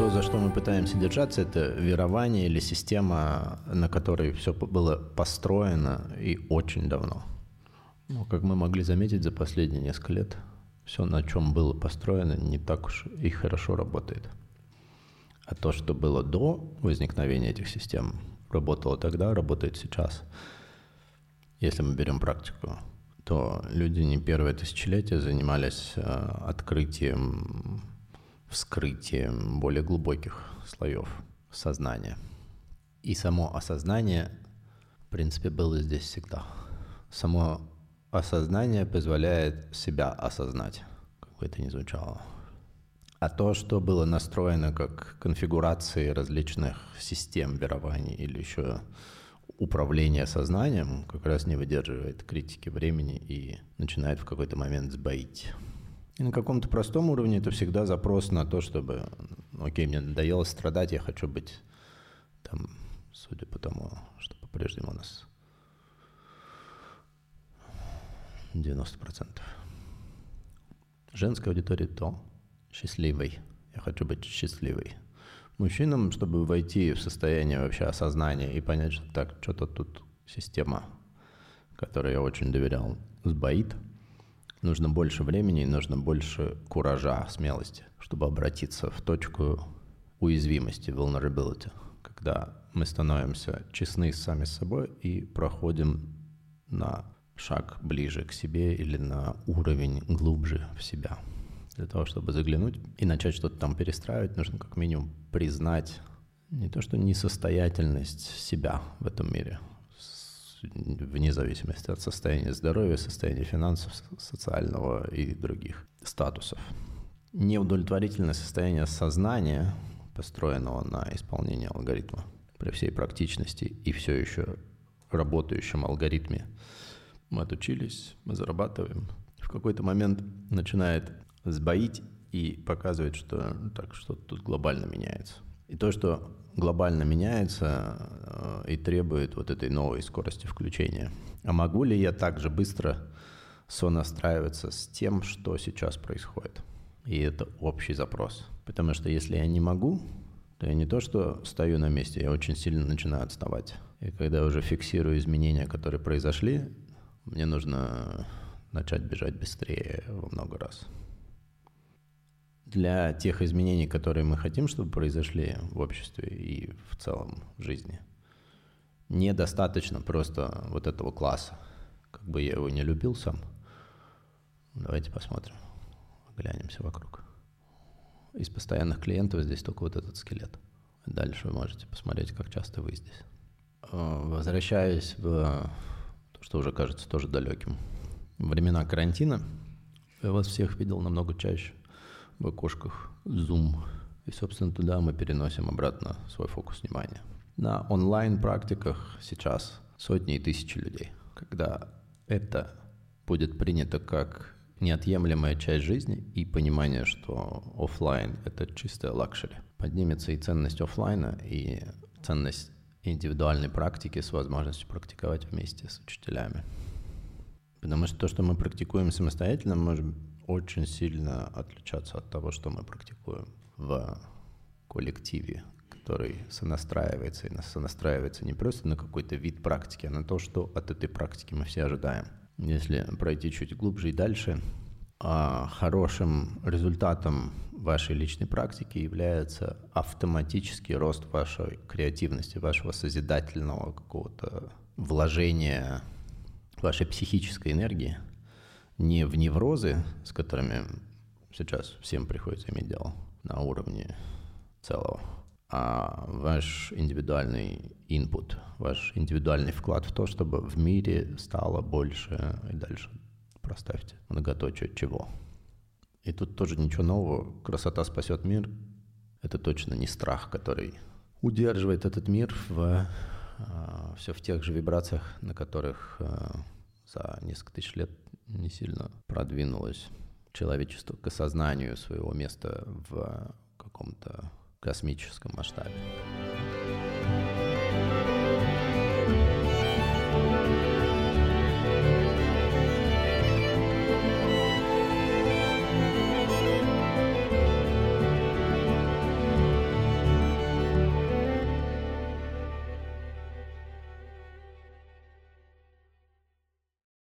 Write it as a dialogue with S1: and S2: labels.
S1: То, за что мы пытаемся держаться, это верование или система, на которой все было построено и очень давно. Ну, как мы могли заметить за последние несколько лет, все, на чем было построено, не так уж и хорошо работает. А то, что было до возникновения этих систем, работало тогда, работает сейчас. Если мы берем практику, то люди не первое тысячелетие занимались э, открытием, вскрытием более глубоких слоев сознания. И само осознание, в принципе, было здесь всегда. Само осознание позволяет себя осознать, как бы это ни звучало. А то, что было настроено как конфигурации различных систем верований или еще управление сознанием, как раз не выдерживает критики времени и начинает в какой-то момент сбоить. И на каком-то простом уровне это всегда запрос на то, чтобы, ну, окей, мне надоело страдать, я хочу быть там, судя по тому, что по-прежнему у нас 90%. Женская аудитория то счастливой. Я хочу быть счастливой. Мужчинам, чтобы войти в состояние вообще осознания и понять, что так, что-то тут система, которой я очень доверял, сбоит, нужно больше времени нужно больше куража, смелости, чтобы обратиться в точку уязвимости, vulnerability, когда мы становимся честны сами с собой и проходим на шаг ближе к себе или на уровень глубже в себя. Для того, чтобы заглянуть и начать что-то там перестраивать, нужно как минимум признать не то, что несостоятельность себя в этом мире, вне зависимости от состояния здоровья, состояния финансов, социального и других статусов. Неудовлетворительное состояние сознания, построенного на исполнении алгоритма при всей практичности и все еще работающем алгоритме, мы отучились, мы зарабатываем. В какой-то момент начинает сбоить и показывает, что так что-то тут глобально меняется. И то, что глобально меняется э, и требует вот этой новой скорости включения. А могу ли я также быстро сонастраиваться с тем, что сейчас происходит? И это общий запрос. Потому что если я не могу, то я не то, что стою на месте, я очень сильно начинаю отставать. И когда я уже фиксирую изменения, которые произошли, мне нужно начать бежать быстрее во много раз. Для тех изменений, которые мы хотим, чтобы произошли в обществе и в целом в жизни, недостаточно просто вот этого класса. Как бы я его не любил сам. Давайте посмотрим, глянемся вокруг. Из постоянных клиентов здесь только вот этот скелет. Дальше вы можете посмотреть, как часто вы здесь. Э, Возвращаясь в то, что уже кажется тоже далеким. Времена карантина я вас всех видел намного чаще в окошках Zoom. И, собственно, туда мы переносим обратно свой фокус внимания. На онлайн-практиках сейчас сотни и тысячи людей. Когда это будет принято как неотъемлемая часть жизни и понимание, что офлайн это чистая luxury. Поднимется и ценность офлайна, и ценность индивидуальной практики с возможностью практиковать вместе с учителями. Потому что то, что мы практикуем самостоятельно, может очень сильно отличаться от того, что мы практикуем в коллективе, который сонастраивается и сонастраивается не просто на какой-то вид практики, а на то, что от этой практики мы все ожидаем. Если пройти чуть глубже и дальше, а хорошим результатом вашей личной практики является автоматический рост вашей креативности, вашего созидательного какого-то вложения вашей психической энергии не в неврозы, с которыми сейчас всем приходится иметь дело на уровне целого, а ваш индивидуальный input, ваш индивидуальный вклад в то, чтобы в мире стало больше и дальше проставьте многоточие чего. И тут тоже ничего нового. Красота спасет мир. Это точно не страх, который удерживает этот мир в э, все в тех же вибрациях, на которых э, за несколько тысяч лет не сильно продвинулось человечество к осознанию своего места в каком-то космическом масштабе.